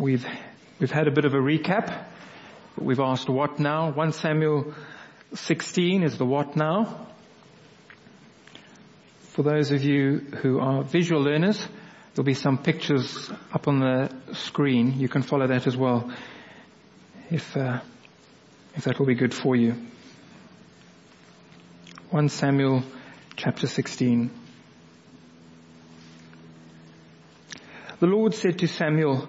We've, we've had a bit of a recap. We've asked what now? 1 Samuel 16 is the what now. For those of you who are visual learners, there'll be some pictures up on the screen. You can follow that as well, if, uh, if that will be good for you. 1 Samuel chapter 16. The Lord said to Samuel,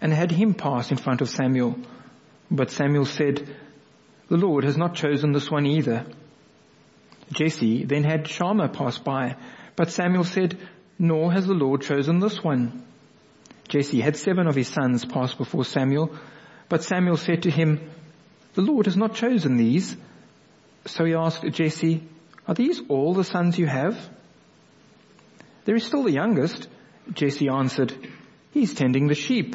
and had him pass in front of Samuel. But Samuel said, the Lord has not chosen this one either. Jesse then had Shammah pass by, but Samuel said, nor has the Lord chosen this one. Jesse had seven of his sons pass before Samuel, but Samuel said to him, the Lord has not chosen these. So he asked Jesse, are these all the sons you have? There is still the youngest. Jesse answered, he's tending the sheep.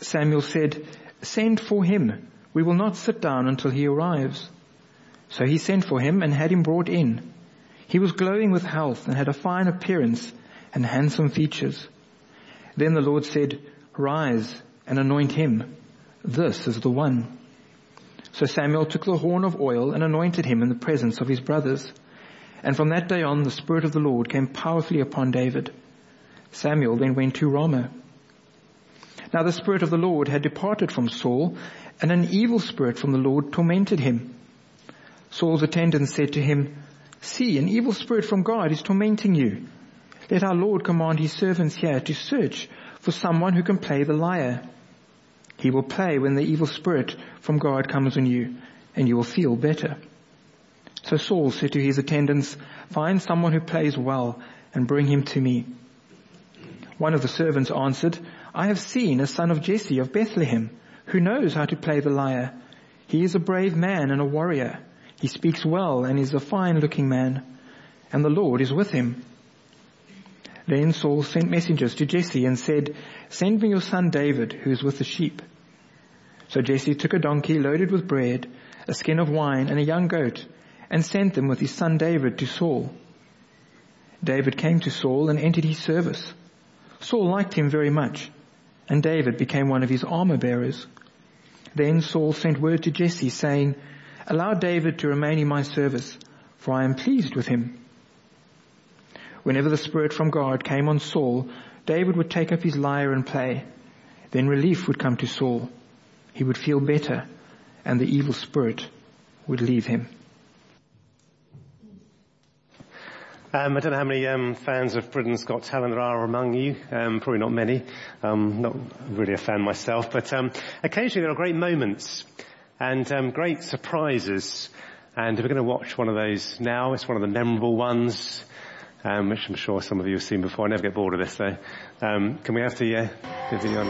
Samuel said, send for him. We will not sit down until he arrives. So he sent for him and had him brought in. He was glowing with health and had a fine appearance and handsome features. Then the Lord said, rise and anoint him. This is the one. So Samuel took the horn of oil and anointed him in the presence of his brothers. And from that day on, the Spirit of the Lord came powerfully upon David. Samuel then went to Ramah. Now the Spirit of the Lord had departed from Saul, and an evil spirit from the Lord tormented him. Saul's attendants said to him, See, an evil spirit from God is tormenting you. Let our Lord command his servants here to search for someone who can play the lyre. He will play when the evil spirit from God comes on you, and you will feel better. So Saul said to his attendants, Find someone who plays well and bring him to me. One of the servants answered, I have seen a son of Jesse of Bethlehem who knows how to play the lyre. He is a brave man and a warrior. He speaks well and is a fine looking man and the Lord is with him. Then Saul sent messengers to Jesse and said, send me your son David who is with the sheep. So Jesse took a donkey loaded with bread, a skin of wine and a young goat and sent them with his son David to Saul. David came to Saul and entered his service. Saul liked him very much and David became one of his armor bearers. Then Saul sent word to Jesse saying, allow David to remain in my service, for I am pleased with him. Whenever the Spirit from God came on Saul, David would take up his lyre and play. Then relief would come to Saul. He would feel better and the evil spirit would leave him. Um, I don't know how many um, fans of Britain's Got Talent there are among you. Um, probably not many. Um, not really a fan myself, but um, occasionally there are great moments and um, great surprises. And we're going to watch one of those now. It's one of the memorable ones, which I'm sure some of you have seen before. I never get bored of this, though. can we have the uh, video on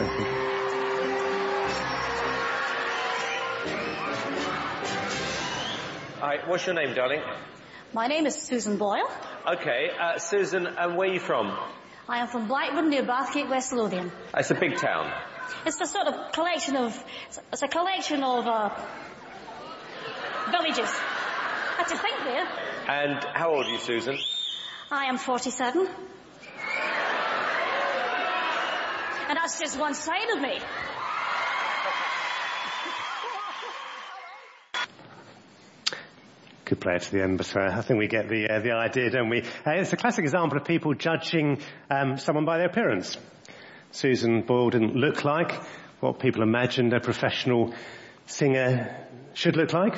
Hi, what's your name, darling? My name is Susan Boyle. Okay, uh, Susan, and where are you from? I am from Blackburn near Bathgate, West Lothian. It's a big town. It's a sort of collection of, it's a collection of, uh, villages. Had to think there. And how old are you, Susan? I am 47. And that's just one side of me. Could play it to the end, but uh, I think we get the uh, the idea, don't we? Uh, it's a classic example of people judging um, someone by their appearance. Susan Boyle didn't look like what people imagined a professional singer should look like,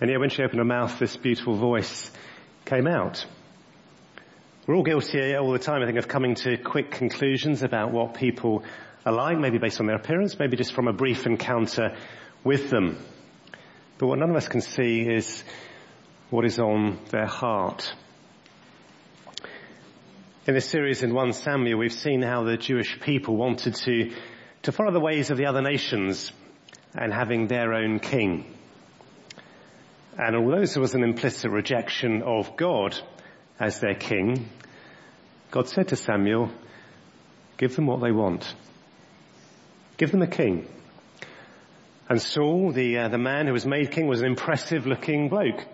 and yet when she opened her mouth, this beautiful voice came out. We're all guilty all the time, I think, of coming to quick conclusions about what people are like, maybe based on their appearance, maybe just from a brief encounter with them. But what none of us can see is what is on their heart. In this series in 1 Samuel, we've seen how the Jewish people wanted to, to follow the ways of the other nations and having their own king. And although there was an implicit rejection of God as their king, God said to Samuel, give them what they want. Give them a king. And Saul, the, uh, the man who was made king, was an impressive looking bloke.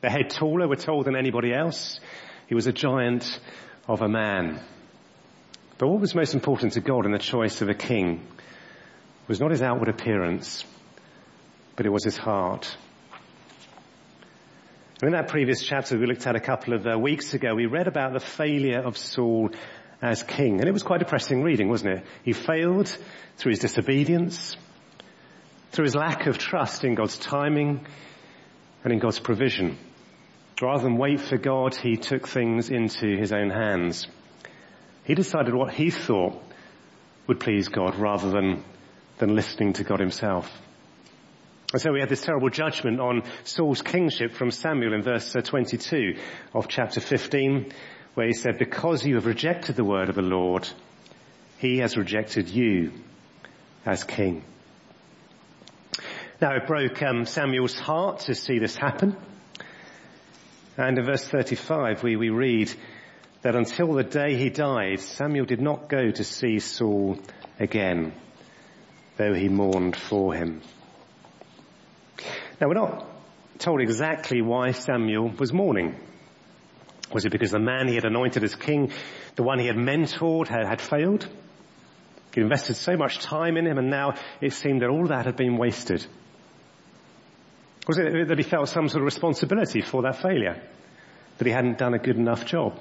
The head taller, we're told, than anybody else. He was a giant of a man. But what was most important to God in the choice of a king was not his outward appearance, but it was his heart. And in that previous chapter we looked at a couple of uh, weeks ago, we read about the failure of Saul as king. And it was quite depressing reading, wasn't it? He failed through his disobedience, through his lack of trust in God's timing and in God's provision. Rather than wait for God, he took things into his own hands. He decided what he thought would please God rather than, than listening to God himself. And so we had this terrible judgment on Saul's kingship from Samuel in verse uh, 22 of chapter 15, where he said, because you have rejected the word of the Lord, he has rejected you as king. Now it broke um, Samuel's heart to see this happen. And in verse 35 we, we read that until the day he died, Samuel did not go to see Saul again, though he mourned for him. Now we're not told exactly why Samuel was mourning. Was it because the man he had anointed as king, the one he had mentored, had, had failed? He invested so much time in him and now it seemed that all that had been wasted. Was it that he felt some sort of responsibility for that failure? That he hadn't done a good enough job?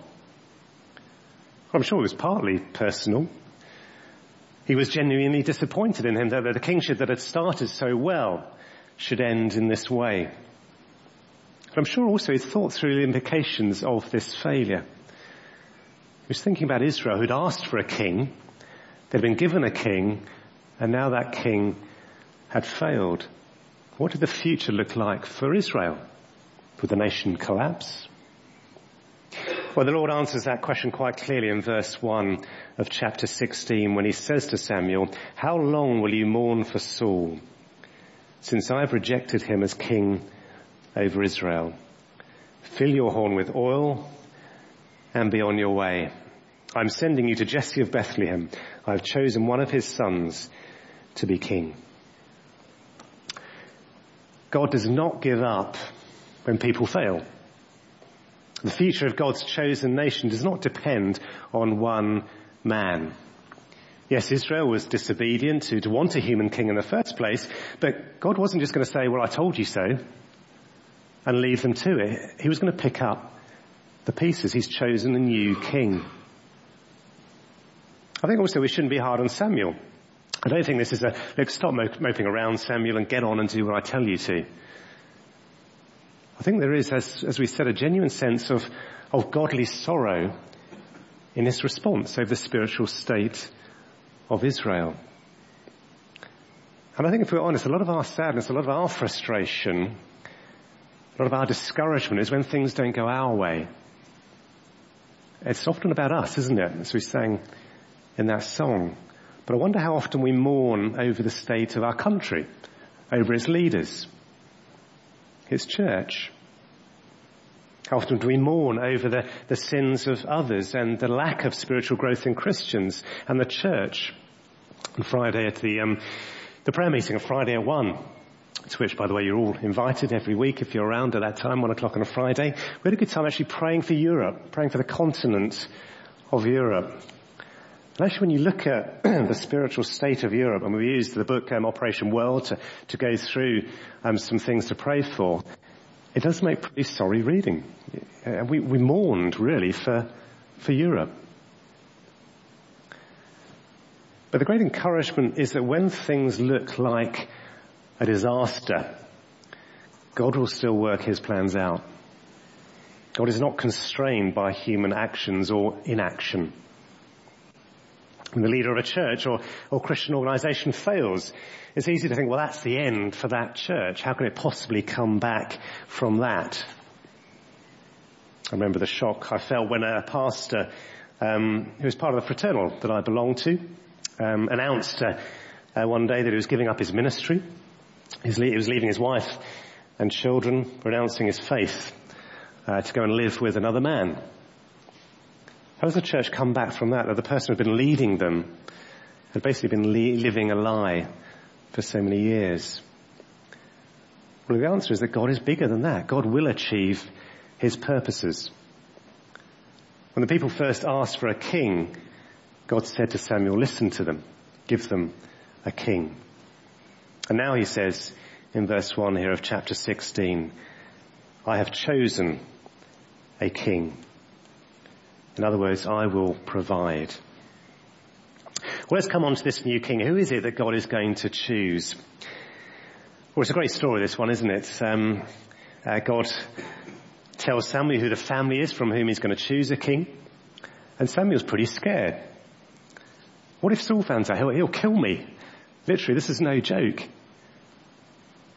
I'm sure it was partly personal. He was genuinely disappointed in him that the kingship that had started so well should end in this way. But I'm sure also he thought through the implications of this failure. He was thinking about Israel who'd asked for a king, they'd been given a king, and now that king had failed. What did the future look like for Israel? Would the nation collapse? Well, the Lord answers that question quite clearly in verse 1 of chapter 16 when he says to Samuel, How long will you mourn for Saul, since I've rejected him as king over Israel? Fill your horn with oil and be on your way. I'm sending you to Jesse of Bethlehem. I've chosen one of his sons to be king. God does not give up when people fail. The future of God's chosen nation does not depend on one man. Yes, Israel was disobedient to, to want a human king in the first place, but God wasn't just going to say, well, I told you so, and leave them to it. He was going to pick up the pieces. He's chosen a new king. I think also we shouldn't be hard on Samuel. I don't think this is a, look, stop moping around Samuel and get on and do what I tell you to. I think there is, as, as we said, a genuine sense of, of godly sorrow in this response over the spiritual state of Israel. And I think if we're honest, a lot of our sadness, a lot of our frustration, a lot of our discouragement is when things don't go our way. It's often about us, isn't it? As we sang in that song. But I wonder how often we mourn over the state of our country, over its leaders, its church. How often do we mourn over the, the sins of others and the lack of spiritual growth in Christians and the church? On Friday at the, um, the prayer meeting on Friday at 1, to which, by the way, you're all invited every week if you're around at that time, one o'clock on a Friday. We had a good time actually praying for Europe, praying for the continent of Europe. And actually when you look at the spiritual state of Europe, and we used the book um, Operation World to, to go through um, some things to pray for, it does make pretty sorry reading. Uh, we, we mourned really for, for Europe. But the great encouragement is that when things look like a disaster, God will still work his plans out. God is not constrained by human actions or inaction. When the leader of a church or, or Christian organization fails, it's easy to think, well, that's the end for that church. How can it possibly come back from that? I remember the shock I felt when a pastor, um, who was part of the fraternal that I belonged to, um, announced uh, uh, one day that he was giving up his ministry. He was, le- he was leaving his wife and children, renouncing his faith uh, to go and live with another man. How does the church come back from that? That the person who had been leading them had basically been le- living a lie for so many years. Well, the answer is that God is bigger than that. God will achieve his purposes. When the people first asked for a king, God said to Samuel, listen to them, give them a king. And now he says in verse 1 here of chapter 16, I have chosen a king. In other words, I will provide. Well, let's come on to this new king. Who is it that God is going to choose? Well, it's a great story, this one, isn't it? Um, uh, God tells Samuel who the family is from whom he's going to choose a king. And Samuel's pretty scared. What if Saul finds out? He'll, he'll kill me. Literally, this is no joke.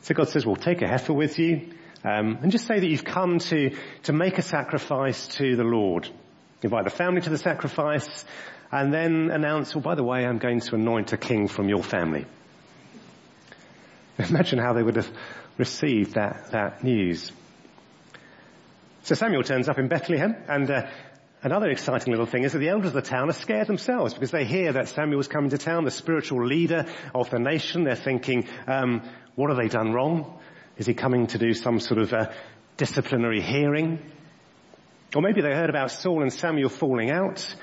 So God says, well, take a heifer with you, um, and just say that you've come to, to make a sacrifice to the Lord. Invite the family to the sacrifice, and then announce, well, by the way, I'm going to anoint a king from your family. Imagine how they would have received that, that news. So Samuel turns up in Bethlehem, and uh, Another exciting little thing is that the elders of the town are scared themselves because they hear that Samuel's coming to town, the spiritual leader of the nation. They're thinking, um, what have they done wrong? Is he coming to do some sort of a disciplinary hearing? Or maybe they heard about Saul and Samuel falling out.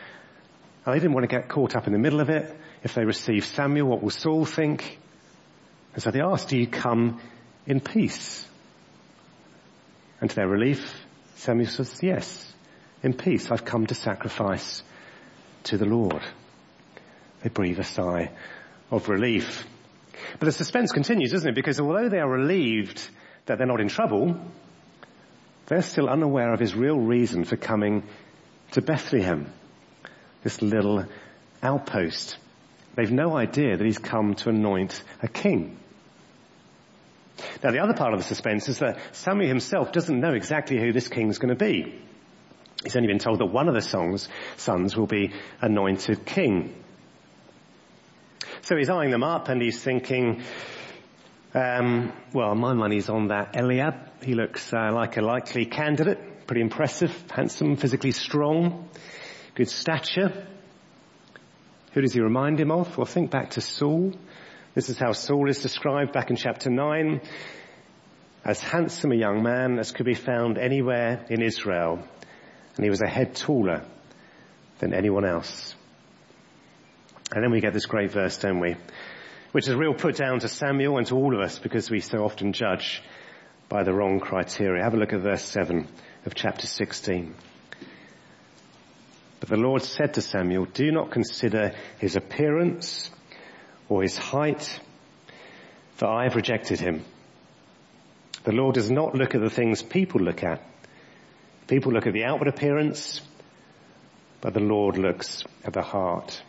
And they didn't want to get caught up in the middle of it. If they receive Samuel, what will Saul think? And so they asked, do you come in peace? And to their relief, Samuel says, yes in peace. I've come to sacrifice to the Lord. They breathe a sigh of relief. But the suspense continues, doesn't it? Because although they are relieved that they're not in trouble, they're still unaware of his real reason for coming to Bethlehem, this little outpost. They've no idea that he's come to anoint a king. Now the other part of the suspense is that Samuel himself doesn't know exactly who this king's going to be. He's only been told that one of the songs, sons will be anointed king. So he's eyeing them up and he's thinking, um, well, my money's on that Eliab. He looks uh, like a likely candidate. Pretty impressive, handsome, physically strong, good stature. Who does he remind him of? Well, think back to Saul. This is how Saul is described back in chapter 9. As handsome a young man as could be found anywhere in Israel and he was a head taller than anyone else. And then we get this great verse, don't we? Which is a real put down to Samuel and to all of us because we so often judge by the wrong criteria. Have a look at verse 7 of chapter 16. But the Lord said to Samuel, do not consider his appearance or his height, for I have rejected him. The Lord does not look at the things people look at. People look at the outward appearance, but the Lord looks at the heart.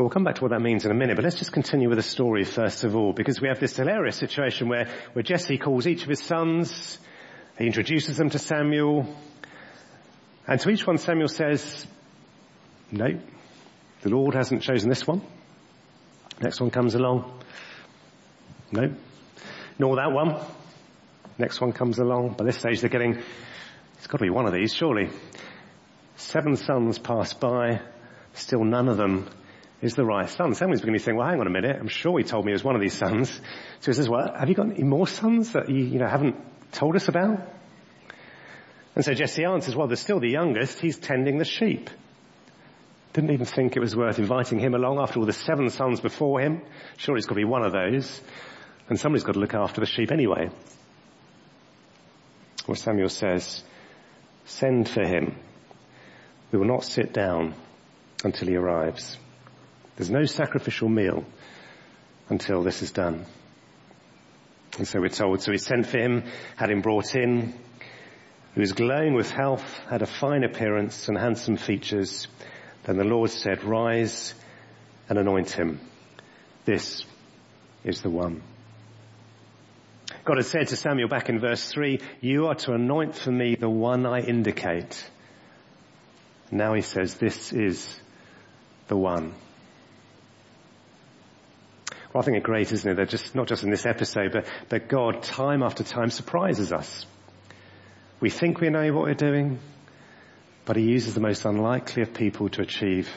Well, we'll come back to what that means in a minute, but let's just continue with the story first of all, because we have this hilarious situation where, where Jesse calls each of his sons, he introduces them to Samuel, and to each one Samuel says, no, the Lord hasn't chosen this one. Next one comes along. No. Nor that one. Next one comes along. By this stage they're getting, it's got to be one of these, surely. Seven sons pass by, still none of them is the right son. Samuel's beginning to think, well, hang on a minute. I'm sure he told me he was one of these sons. So he says, well, have you got any more sons that you, you know, haven't told us about? And so Jesse answers, well, there's still the youngest. He's tending the sheep. Didn't even think it was worth inviting him along after all the seven sons before him. Sure, he's got to be one of those. And somebody's got to look after the sheep anyway. Well, Samuel says, send for him. We will not sit down until he arrives. There's no sacrificial meal until this is done. And so we're told, so he sent for him, had him brought in. He was glowing with health, had a fine appearance and handsome features. Then the Lord said, rise and anoint him. This is the one. God had said to Samuel back in verse 3, you are to anoint for me the one I indicate. Now he says, this is the one. Well, I think it's great, isn't it? That just, not just in this episode, but that God time after time surprises us. We think we know what we're doing, but he uses the most unlikely of people to achieve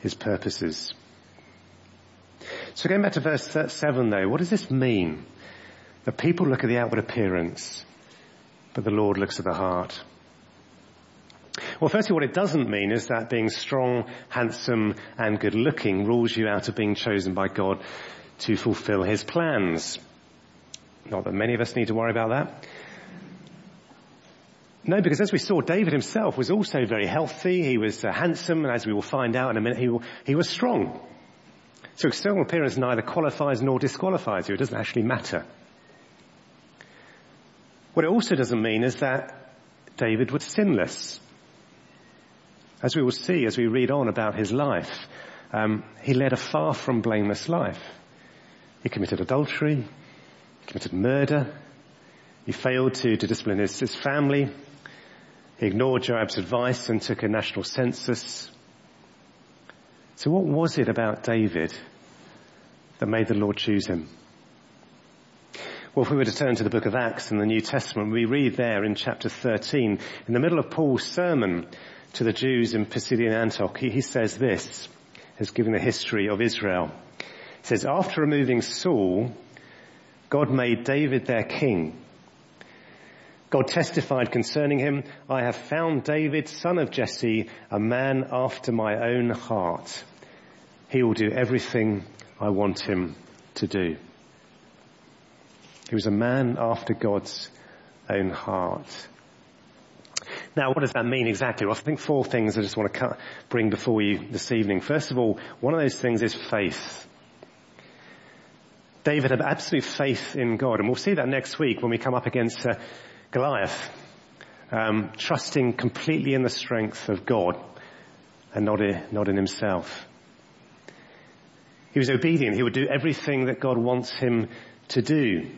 his purposes. So going back to verse 7 though, what does this mean? That people look at the outward appearance, but the Lord looks at the heart. Well, firstly, what it doesn't mean is that being strong, handsome, and good looking rules you out of being chosen by God to fulfill his plans. Not that many of us need to worry about that. No, because as we saw, David himself was also very healthy. He was uh, handsome, and as we will find out in a minute, he, he was strong. So external appearance neither qualifies nor disqualifies you. It doesn't actually matter. What it also doesn't mean is that David was sinless. As we will see as we read on about his life, um, he led a far from blameless life. He committed adultery, he committed murder, he failed to, to discipline his, his family, he ignored Joab's advice and took a national census. So what was it about David that made the Lord choose him? Well, if we were to turn to the book of Acts in the New Testament, we read there in chapter 13, in the middle of Paul's sermon to the Jews in Pisidian Antioch, he, he says this, as giving the history of Israel. He says, after removing Saul, God made David their king. God testified concerning him, I have found David, son of Jesse, a man after my own heart. He will do everything I want him to do. He was a man after God's own heart. Now, what does that mean exactly? Well, I think four things I just want to bring before you this evening. First of all, one of those things is faith. David had absolute faith in God, and we'll see that next week when we come up against uh, Goliath, um, trusting completely in the strength of God and not in, not in himself. He was obedient. He would do everything that God wants him to do.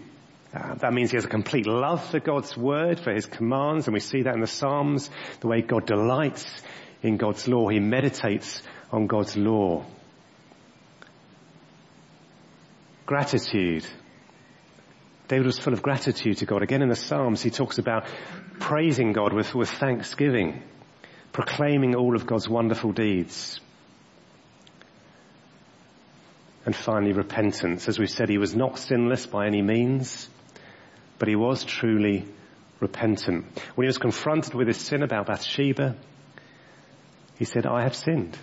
Uh, that means he has a complete love for God's word, for his commands, and we see that in the Psalms, the way God delights in God's law. He meditates on God's law. Gratitude. David was full of gratitude to God. Again in the Psalms, he talks about praising God with, with thanksgiving, proclaiming all of God's wonderful deeds. And finally, repentance. As we said, he was not sinless by any means but he was truly repentant. When he was confronted with his sin about Bathsheba, he said, I have sinned.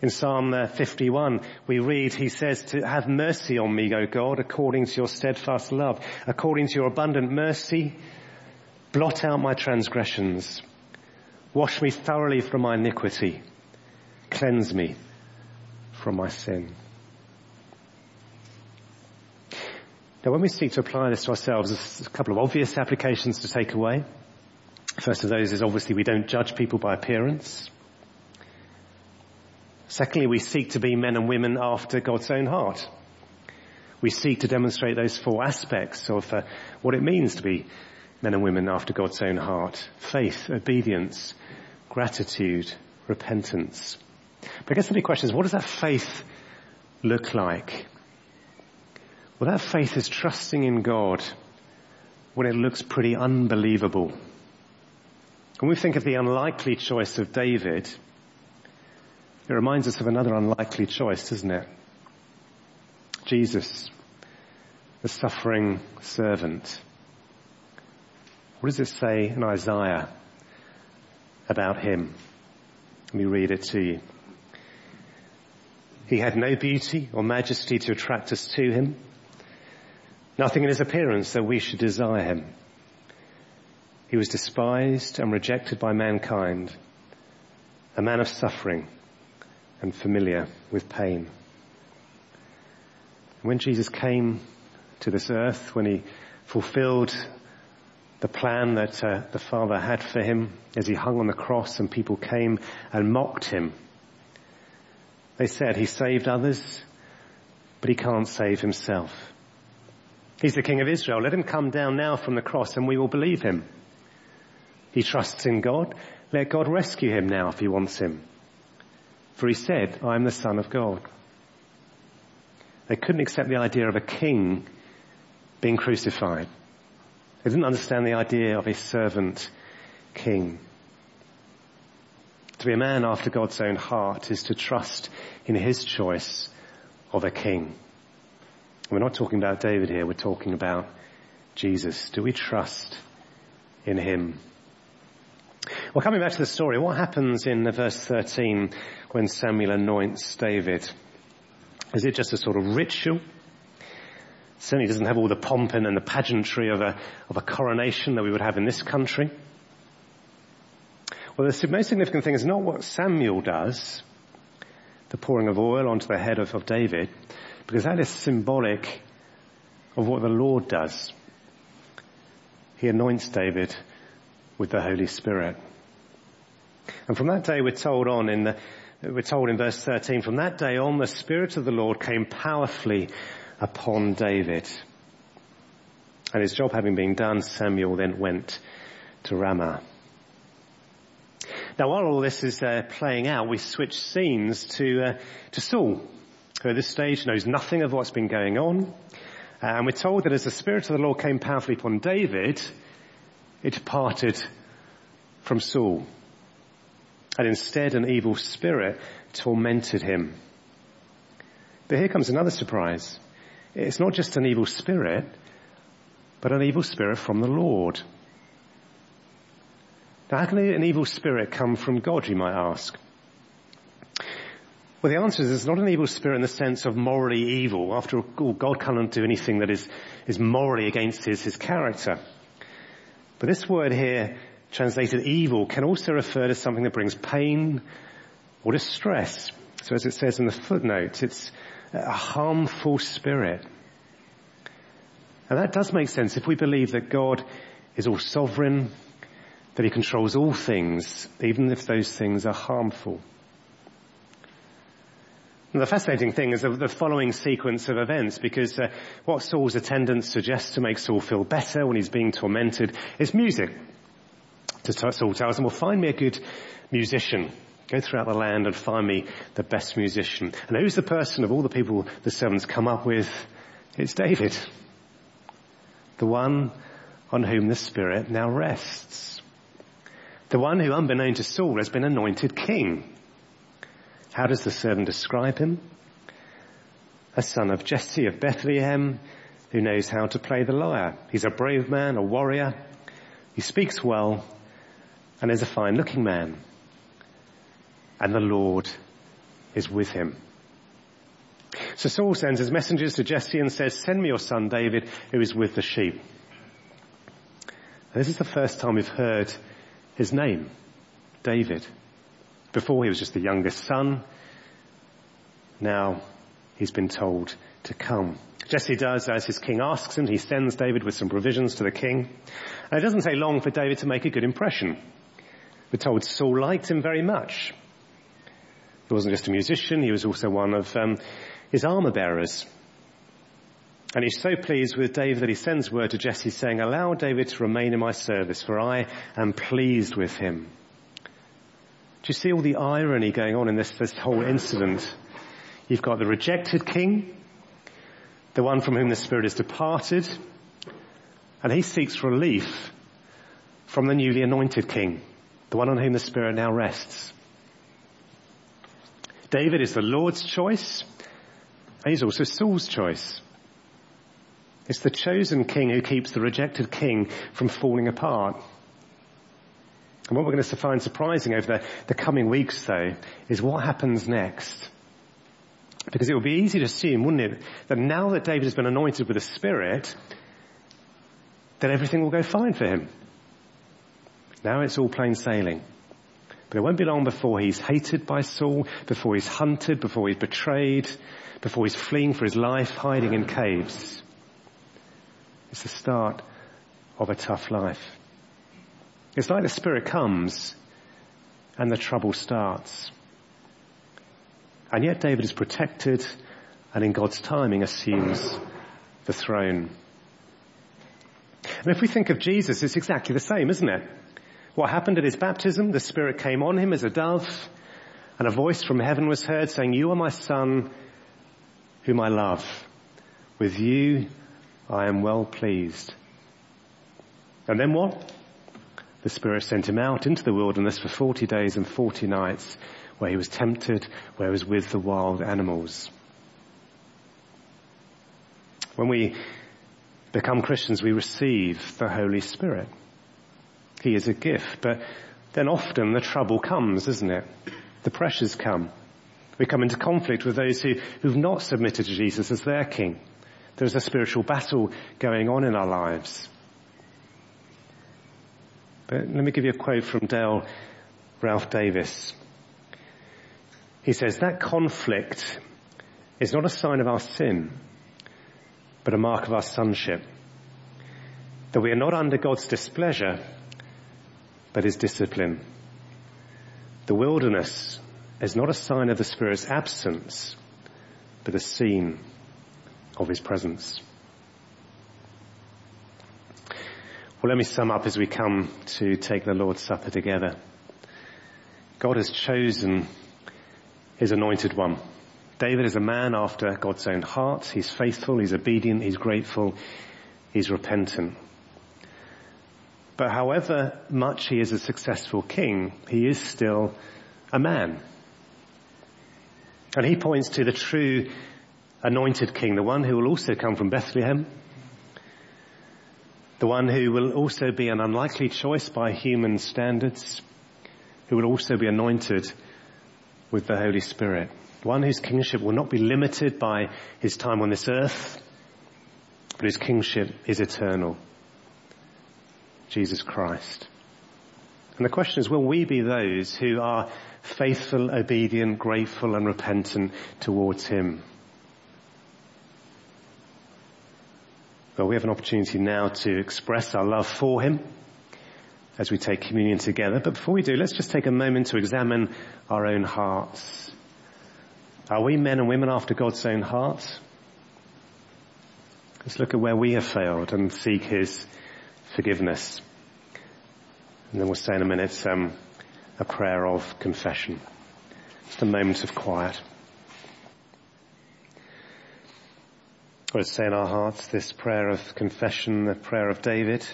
In Psalm uh, 51, we read, he says, to have mercy on me, O God, according to your steadfast love, according to your abundant mercy, blot out my transgressions, wash me thoroughly from my iniquity, cleanse me from my sin. Now when we seek to apply this to ourselves, there's a couple of obvious applications to take away. First of those is obviously we don't judge people by appearance. Secondly, we seek to be men and women after God's own heart. We seek to demonstrate those four aspects of uh, what it means to be men and women after God's own heart. Faith, obedience, gratitude, repentance. But I guess the big question is, what does that faith look like? Well, that faith is trusting in God when it looks pretty unbelievable. When we think of the unlikely choice of David, It reminds us of another unlikely choice, doesn't it? Jesus, the suffering servant. What does it say in Isaiah about him? Let me read it to you. He had no beauty or majesty to attract us to him. Nothing in his appearance that we should desire him. He was despised and rejected by mankind, a man of suffering and familiar with pain. When Jesus came to this earth, when he fulfilled the plan that uh, the Father had for him as he hung on the cross and people came and mocked him. They said he saved others, but he can't save himself. He's the King of Israel. Let him come down now from the cross and we will believe him. He trusts in God. Let God rescue him now if he wants him. For he said, I am the son of God. They couldn't accept the idea of a king being crucified. They didn't understand the idea of a servant king. To be a man after God's own heart is to trust in his choice of a king. We're not talking about David here, we're talking about Jesus. Do we trust in him? Well, coming back to the story, what happens in verse 13 when Samuel anoints David? Is it just a sort of ritual? Certainly doesn't have all the pomp and the pageantry of a, of a coronation that we would have in this country. Well, the most significant thing is not what Samuel does, the pouring of oil onto the head of, of David, because that is symbolic of what the Lord does. He anoints David with the Holy Spirit. And from that day we're told on in the, we're told in verse 13, from that day on the Spirit of the Lord came powerfully upon David. And his job having been done, Samuel then went to Ramah. Now while all this is uh, playing out, we switch scenes to, uh, to Saul, who at this stage knows nothing of what's been going on. Uh, and we're told that as the Spirit of the Lord came powerfully upon David, it departed from Saul. And instead an evil spirit tormented him. But here comes another surprise. It's not just an evil spirit, but an evil spirit from the Lord. Now how can an evil spirit come from God, you might ask? Well, the answer is it's not an evil spirit in the sense of morally evil. After all, God cannot do anything that is, is morally against his, his character. But this word here, translated evil, can also refer to something that brings pain or distress. So as it says in the footnote, it's a harmful spirit. And that does make sense if we believe that God is all sovereign, that he controls all things, even if those things are harmful. And the fascinating thing is the following sequence of events because uh, what Saul's attendants suggest to make Saul feel better when he's being tormented is music. Saul tells him, well find me a good musician. Go throughout the land and find me the best musician. And who's the person of all the people the servants come up with? It's David. The one on whom the Spirit now rests. The one who unbeknown to Saul has been anointed king. How does the servant describe him? A son of Jesse of Bethlehem who knows how to play the lyre. He's a brave man, a warrior. He speaks well and is a fine looking man. And the Lord is with him. So Saul sends his messengers to Jesse and says, send me your son David who is with the sheep. this is the first time we've heard his name, David. Before he was just the youngest son. Now he's been told to come. Jesse does as his king asks him. He sends David with some provisions to the king. And it doesn't take long for David to make a good impression. We're told Saul liked him very much. He wasn't just a musician, he was also one of um, his armor bearers. And he's so pleased with David that he sends word to Jesse saying, allow David to remain in my service for I am pleased with him. Do you see all the irony going on in this, this whole incident? You've got the rejected king, the one from whom the Spirit is departed, and he seeks relief from the newly anointed king, the one on whom the Spirit now rests. David is the Lord's choice, and he's also Saul's choice. It's the chosen king who keeps the rejected king from falling apart. And what we're going to find surprising over the, the coming weeks though is what happens next. Because it would be easy to assume, wouldn't it, that now that David has been anointed with the Spirit, that everything will go fine for him. Now it's all plain sailing. But it won't be long before he's hated by Saul, before he's hunted, before he's betrayed, before he's fleeing for his life, hiding in caves. It's the start of a tough life. It's like the Spirit comes and the trouble starts. And yet David is protected and in God's timing assumes the throne. And if we think of Jesus, it's exactly the same, isn't it? What happened at his baptism, the Spirit came on him as a dove and a voice from heaven was heard saying, you are my son whom I love. With you I am well pleased. And then what? The Spirit sent him out into the wilderness for 40 days and 40 nights where he was tempted, where he was with the wild animals. When we become Christians, we receive the Holy Spirit. He is a gift, but then often the trouble comes, isn't it? The pressures come. We come into conflict with those who, who've not submitted to Jesus as their King. There's a spiritual battle going on in our lives. But let me give you a quote from Dale Ralph Davis. He says, that conflict is not a sign of our sin, but a mark of our sonship. That we are not under God's displeasure, but his discipline. The wilderness is not a sign of the Spirit's absence, but a scene of his presence. Well, let me sum up as we come to take the Lord's Supper together. God has chosen his anointed one. David is a man after God's own heart. He's faithful, he's obedient, he's grateful, he's repentant. But however much he is a successful king, he is still a man. And he points to the true anointed king, the one who will also come from Bethlehem, the one who will also be an unlikely choice by human standards, who will also be anointed with the Holy Spirit. One whose kingship will not be limited by his time on this earth, but his kingship is eternal. Jesus Christ. And the question is, will we be those who are faithful, obedient, grateful and repentant towards him? Well, we have an opportunity now to express our love for him as we take communion together. But before we do, let's just take a moment to examine our own hearts. Are we men and women after God's own heart? Let's look at where we have failed and seek his forgiveness. And then we'll say in a minute um, a prayer of confession. Just a moment of quiet. Let's say in our hearts this prayer of confession, the prayer of David,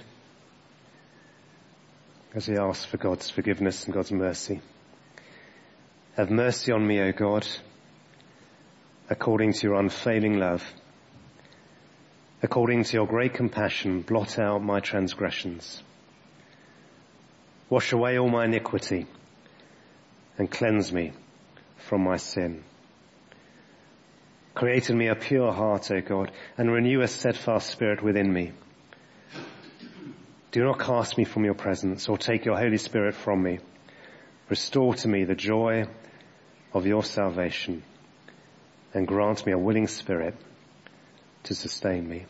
as he asks for God's forgiveness and God's mercy. Have mercy on me, O God, according to your unfailing love. According to your great compassion, blot out my transgressions. Wash away all my iniquity and cleanse me from my sin. Create in me a pure heart, O God, and renew a steadfast spirit within me. Do not cast me from your presence or take your Holy Spirit from me. Restore to me the joy of your salvation and grant me a willing spirit to sustain me.